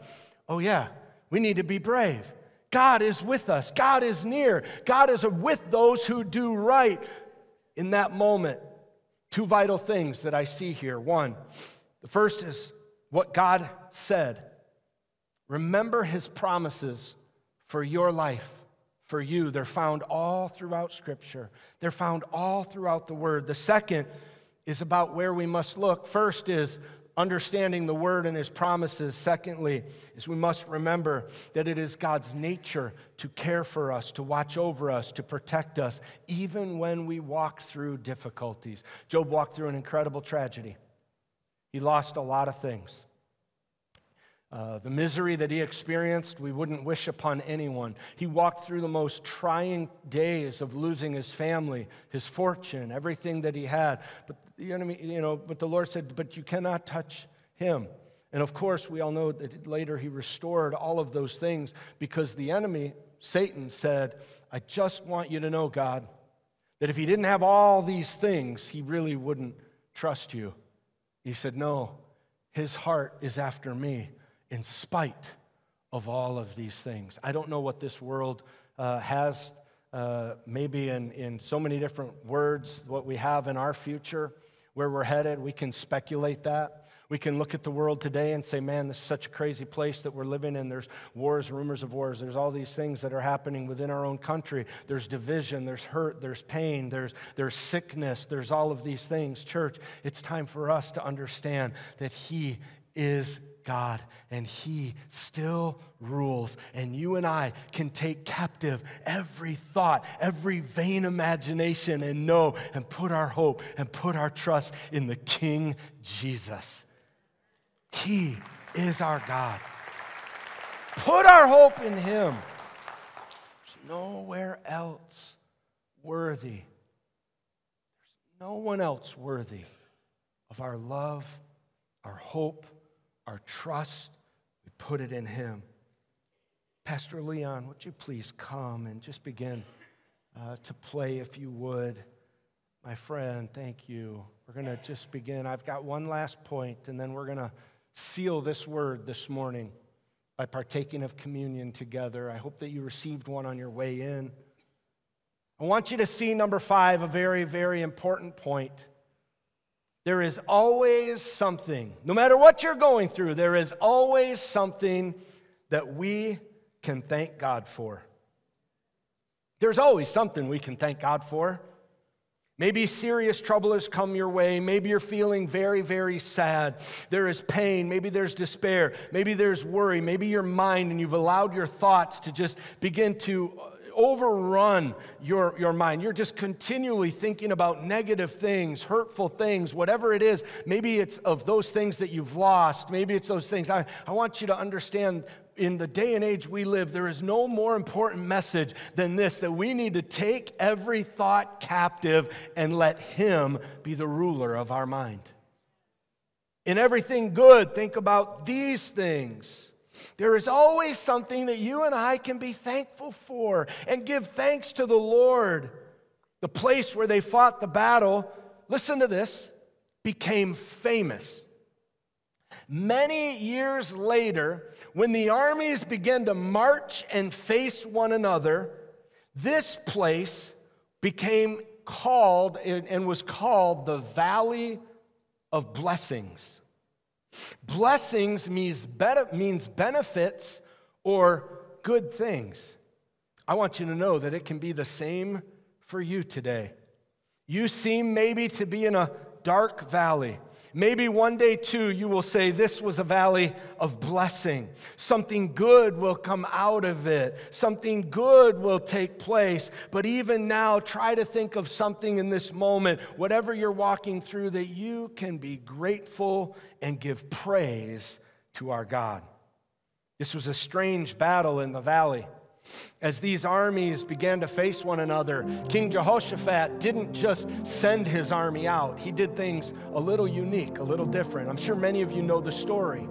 Oh, yeah, we need to be brave. God is with us. God is near. God is with those who do right. In that moment, two vital things that I see here. One, the first is what God said. Remember his promises for your life, for you. They're found all throughout Scripture, they're found all throughout the Word. The second is about where we must look. First is understanding the word and his promises. Secondly, is we must remember that it is God's nature to care for us, to watch over us, to protect us, even when we walk through difficulties. Job walked through an incredible tragedy. He lost a lot of things. Uh, the misery that he experienced, we wouldn't wish upon anyone. He walked through the most trying days of losing his family, his fortune, everything that he had. But the enemy, you know, but the Lord said, "But you cannot touch him." And of course, we all know that later he restored all of those things because the enemy, Satan, said, "I just want you to know, God, that if he didn't have all these things, he really wouldn't trust you." He said, "No, his heart is after me." in spite of all of these things. I don't know what this world uh, has, uh, maybe in, in so many different words, what we have in our future, where we're headed. We can speculate that. We can look at the world today and say, man, this is such a crazy place that we're living in. There's wars, rumors of wars. There's all these things that are happening within our own country. There's division, there's hurt, there's pain, there's, there's sickness, there's all of these things. Church, it's time for us to understand that He is God, and He still rules. And you and I can take captive every thought, every vain imagination, and know and put our hope and put our trust in the King Jesus. He is our God. Put our hope in Him. There's nowhere else worthy. There's no one else worthy of our love, our hope, our trust, we put it in Him. Pastor Leon, would you please come and just begin uh, to play if you would? My friend, thank you. We're going to just begin. I've got one last point, and then we're going to seal this word this morning by partaking of communion together. I hope that you received one on your way in. I want you to see, number five, a very, very important point. There is always something, no matter what you're going through, there is always something that we can thank God for. There's always something we can thank God for. Maybe serious trouble has come your way. Maybe you're feeling very, very sad. There is pain. Maybe there's despair. Maybe there's worry. Maybe your mind and you've allowed your thoughts to just begin to overrun your, your mind. You're just continually thinking about negative things, hurtful things, whatever it is. Maybe it's of those things that you've lost. Maybe it's those things. I, I want you to understand in the day and age we live, there is no more important message than this that we need to take every thought captive and let Him be the ruler of our mind. In everything good, think about these things. There is always something that you and I can be thankful for and give thanks to the Lord. The place where they fought the battle, listen to this, became famous. Many years later, when the armies began to march and face one another, this place became called and was called the Valley of Blessings. Blessings means, means benefits or good things. I want you to know that it can be the same for you today. You seem maybe to be in a dark valley. Maybe one day, too, you will say, This was a valley of blessing. Something good will come out of it, something good will take place. But even now, try to think of something in this moment, whatever you're walking through, that you can be grateful and give praise to our God. This was a strange battle in the valley. As these armies began to face one another, King Jehoshaphat didn't just send his army out. He did things a little unique, a little different. I'm sure many of you know the story.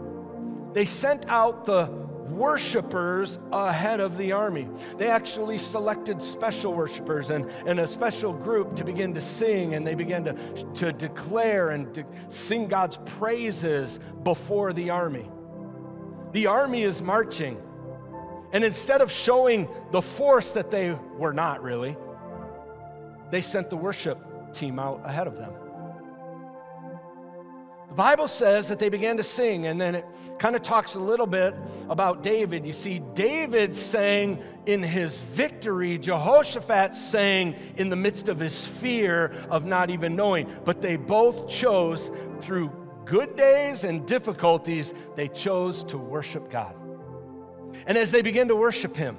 They sent out the worshipers ahead of the army. They actually selected special worshipers and, and a special group to begin to sing, and they began to, to declare and to sing God's praises before the army. The army is marching, and instead of showing the force that they were not really, they sent the worship team out ahead of them. The Bible says that they began to sing, and then it kind of talks a little bit about David. You see, David sang in his victory, Jehoshaphat sang in the midst of his fear of not even knowing. But they both chose, through good days and difficulties, they chose to worship God. And as they began to worship him,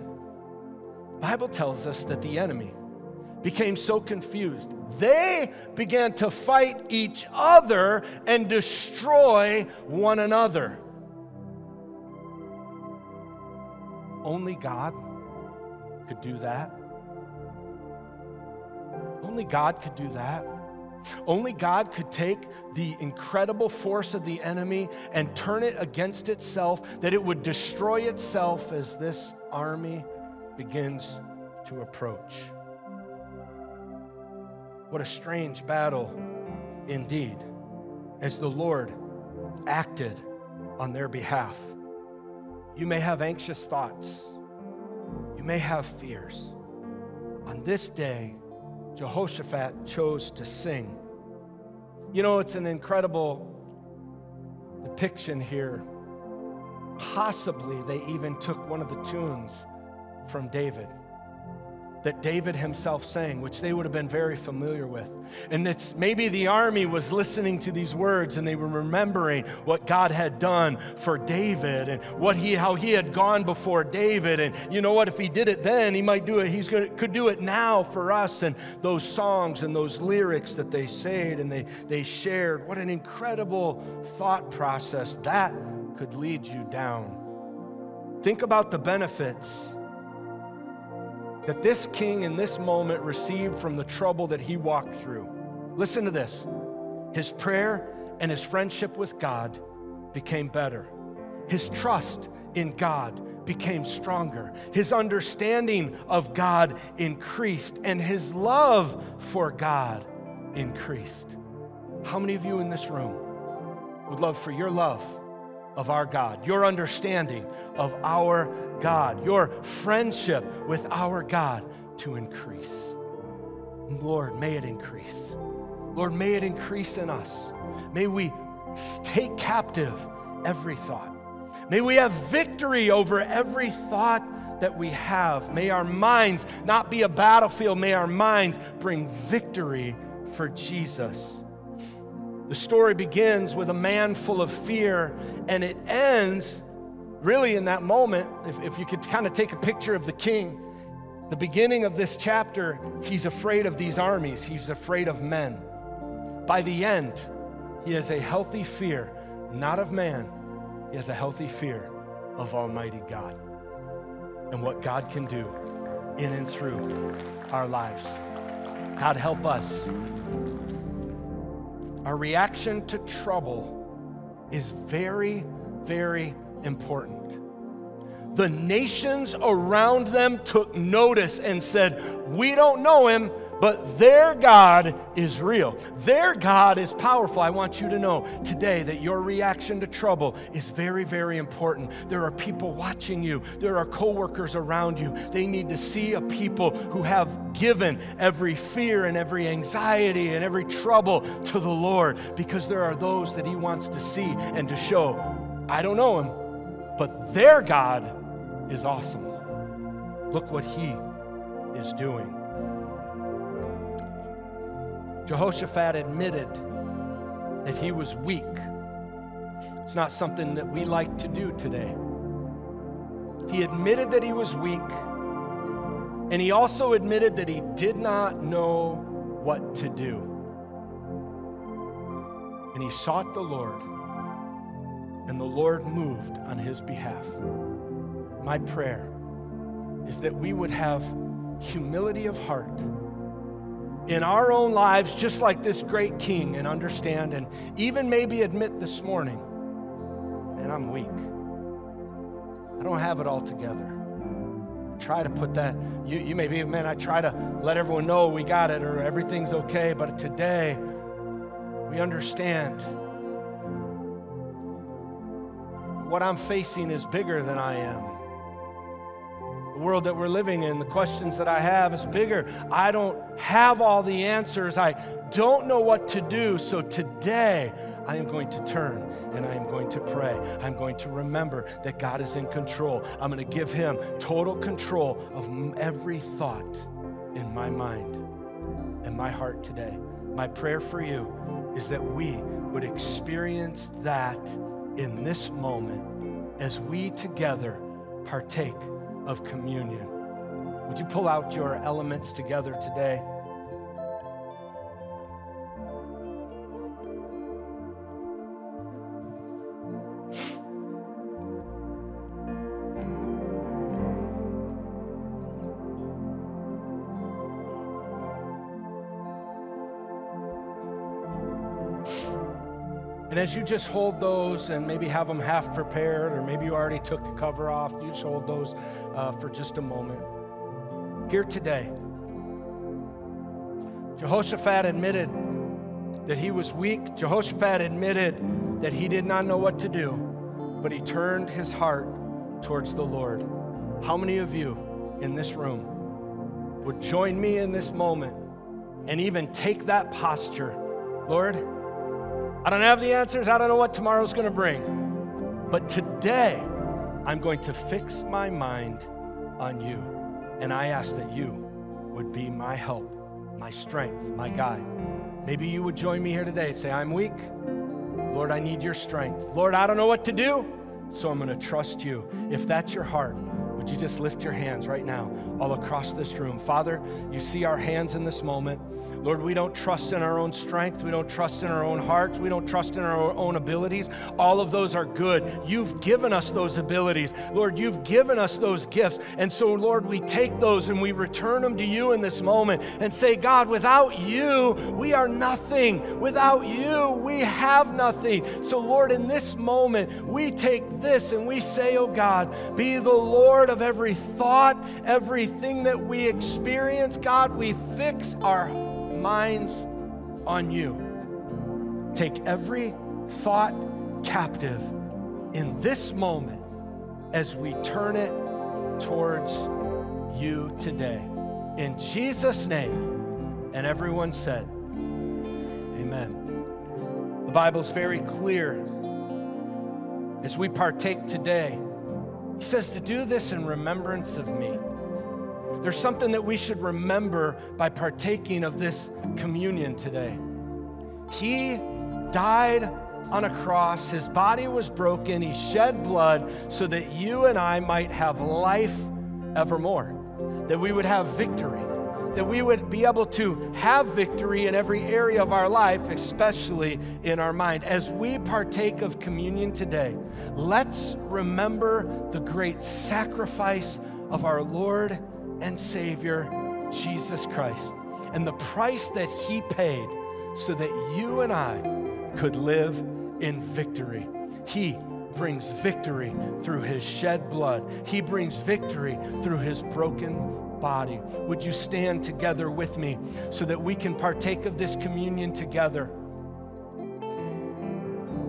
Bible tells us that the enemy, became so confused. They began to fight each other and destroy one another. Only God could do that. Only God could do that. Only God could take the incredible force of the enemy and turn it against itself, that it would destroy itself as this army begins to approach. What a strange battle indeed, as the Lord acted on their behalf. You may have anxious thoughts, you may have fears. On this day, Jehoshaphat chose to sing. You know, it's an incredible depiction here. Possibly they even took one of the tunes from David that David himself sang, which they would have been very familiar with. And it's maybe the army was listening to these words and they were remembering what God had done for David and what he how he had gone before David. And you know what? If he did it then, he might do it. He's gonna could do it now for us. And those songs and those lyrics that they said and they, they shared, what an incredible thought process that could lead you down. Think about the benefits that this king in this moment received from the trouble that he walked through. Listen to this his prayer and his friendship with God became better, his trust in God became stronger, his understanding of God increased, and his love for God increased. How many of you in this room would love for your love? Of our God, your understanding of our God, your friendship with our God to increase. Lord, may it increase. Lord, may it increase in us. May we take captive every thought. May we have victory over every thought that we have. May our minds not be a battlefield. May our minds bring victory for Jesus. The story begins with a man full of fear, and it ends really in that moment. If, if you could kind of take a picture of the king, the beginning of this chapter, he's afraid of these armies, he's afraid of men. By the end, he has a healthy fear, not of man, he has a healthy fear of Almighty God and what God can do in and through our lives. God, help us our reaction to trouble is very, very important. The nations around them took notice and said, We don't know him, but their God is real. Their God is powerful. I want you to know today that your reaction to trouble is very, very important. There are people watching you, there are coworkers around you. They need to see a people who have given every fear and every anxiety and every trouble to the Lord because there are those that He wants to see and to show. I don't know Him, but their God is awesome. Look what He is doing. Jehoshaphat admitted that he was weak. It's not something that we like to do today. He admitted that he was weak, and he also admitted that he did not know what to do. And he sought the Lord, and the Lord moved on his behalf. My prayer is that we would have humility of heart in our own lives, just like this great king, and understand and even maybe admit this morning, and I'm weak. I don't have it all together. Try to put that, you, you may be, man, I try to let everyone know we got it or everything's okay, but today we understand what I'm facing is bigger than I am. The world that we're living in, the questions that I have is bigger. I don't have all the answers. I don't know what to do. So today, I am going to turn and I am going to pray. I'm going to remember that God is in control. I'm going to give Him total control of every thought in my mind and my heart today. My prayer for you is that we would experience that in this moment as we together partake of communion. Would you pull out your elements together today? As you just hold those and maybe have them half prepared, or maybe you already took the cover off, you just hold those uh, for just a moment. Here today, Jehoshaphat admitted that he was weak. Jehoshaphat admitted that he did not know what to do, but he turned his heart towards the Lord. How many of you in this room would join me in this moment and even take that posture? Lord, I don't have the answers. I don't know what tomorrow's going to bring. But today, I'm going to fix my mind on you. And I ask that you would be my help, my strength, my guide. Maybe you would join me here today. Say, I'm weak. Lord, I need your strength. Lord, I don't know what to do, so I'm going to trust you. If that's your heart, would you just lift your hands right now all across this room? Father, you see our hands in this moment. Lord, we don't trust in our own strength. We don't trust in our own hearts. We don't trust in our own abilities. All of those are good. You've given us those abilities. Lord, you've given us those gifts. And so, Lord, we take those and we return them to you in this moment and say, God, without you, we are nothing. Without you, we have nothing. So, Lord, in this moment, we take this and we say, Oh God, be the Lord of every thought, everything that we experience. God, we fix our minds on you. Take every thought captive in this moment as we turn it towards you today. In Jesus' name. And everyone said, Amen. The Bible's very clear as we partake today. Says to do this in remembrance of me. There's something that we should remember by partaking of this communion today. He died on a cross, his body was broken, he shed blood so that you and I might have life evermore, that we would have victory, that we would be able to have victory in every area of our life, especially in our mind. As we partake of communion today, let's remember the great sacrifice of our Lord and Savior, Jesus Christ, and the price that He paid so that you and I could live in victory. He brings victory through His shed blood, He brings victory through His broken body. Would you stand together with me so that we can partake of this communion together?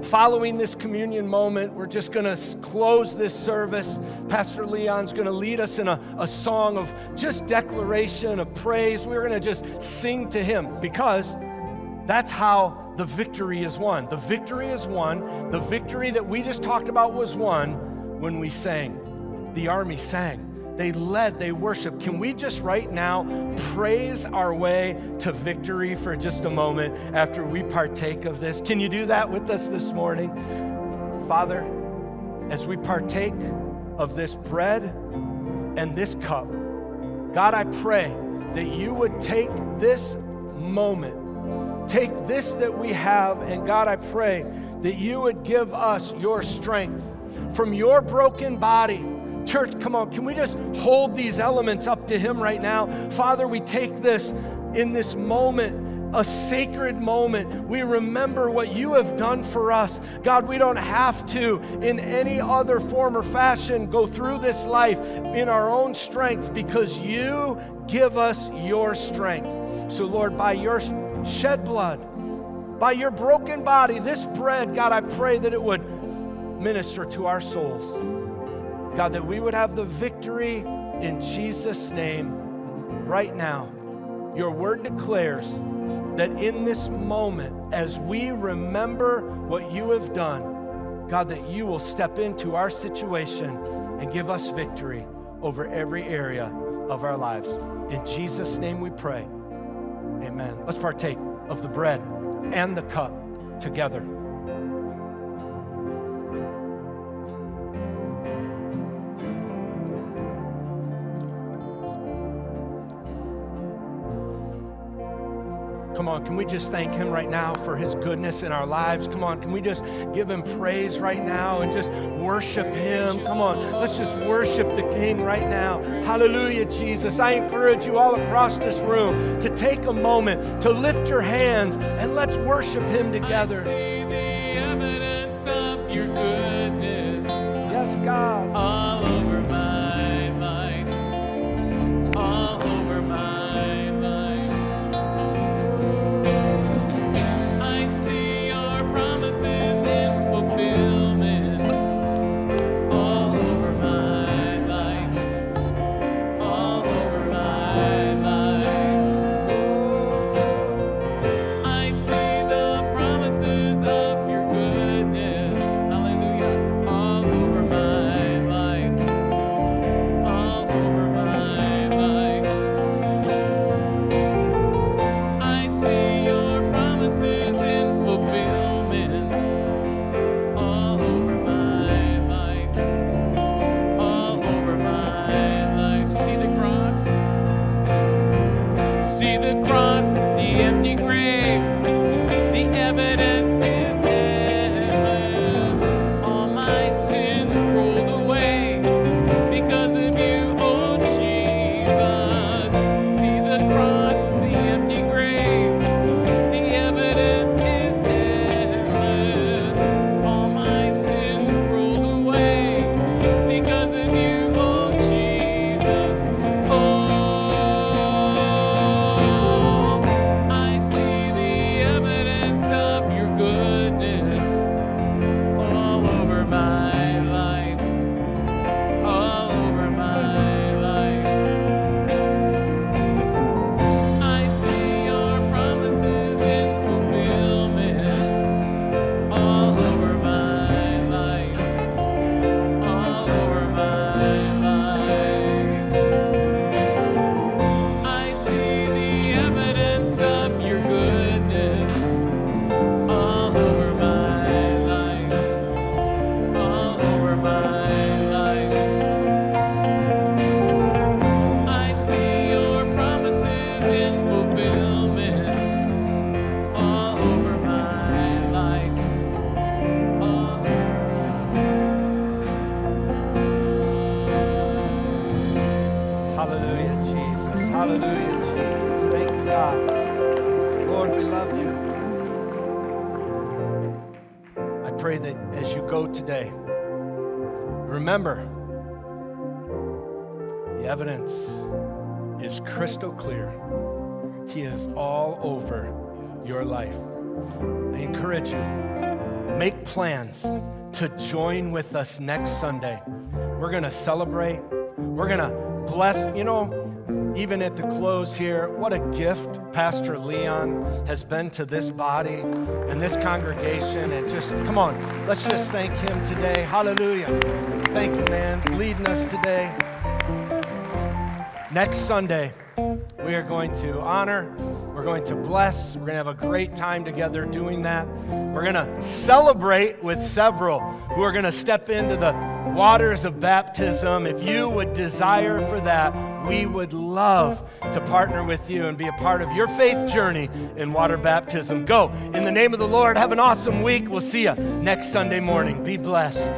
Following this communion moment, we're just going to close this service. Pastor Leon's going to lead us in a, a song of just declaration, of praise. We're going to just sing to him because that's how the victory is won. The victory is won. The victory that we just talked about was won when we sang. The army sang. They led, they worshiped. Can we just right now praise our way to victory for just a moment after we partake of this? Can you do that with us this morning? Father, as we partake of this bread and this cup, God, I pray that you would take this moment, take this that we have, and God, I pray that you would give us your strength from your broken body Church, come on, can we just hold these elements up to Him right now? Father, we take this in this moment a sacred moment. We remember what you have done for us. God, we don't have to, in any other form or fashion, go through this life in our own strength because you give us your strength. So, Lord, by your shed blood, by your broken body, this bread, God, I pray that it would minister to our souls. God, that we would have the victory in Jesus' name right now. Your word declares that in this moment, as we remember what you have done, God, that you will step into our situation and give us victory over every area of our lives. In Jesus' name we pray. Amen. Let's partake of the bread and the cup together. Come on, can we just thank him right now for his goodness in our lives? Come on, can we just give him praise right now and just worship him? Come on, let's just worship the king right now. Hallelujah, Jesus. I encourage you all across this room to take a moment to lift your hands and let's worship him together. To join with us next Sunday. We're going to celebrate. We're going to bless, you know, even at the close here, what a gift Pastor Leon has been to this body and this congregation. And just, come on, let's just thank him today. Hallelujah. Thank you, man, leading us today. Next Sunday, we are going to honor, going to bless, we're going to have a great time together doing that. We're going to celebrate with several who are going to step into the waters of baptism. If you would desire for that, we would love to partner with you and be a part of your faith journey in water baptism. Go in the name of the Lord. Have an awesome week. We'll see you next Sunday morning. Be blessed.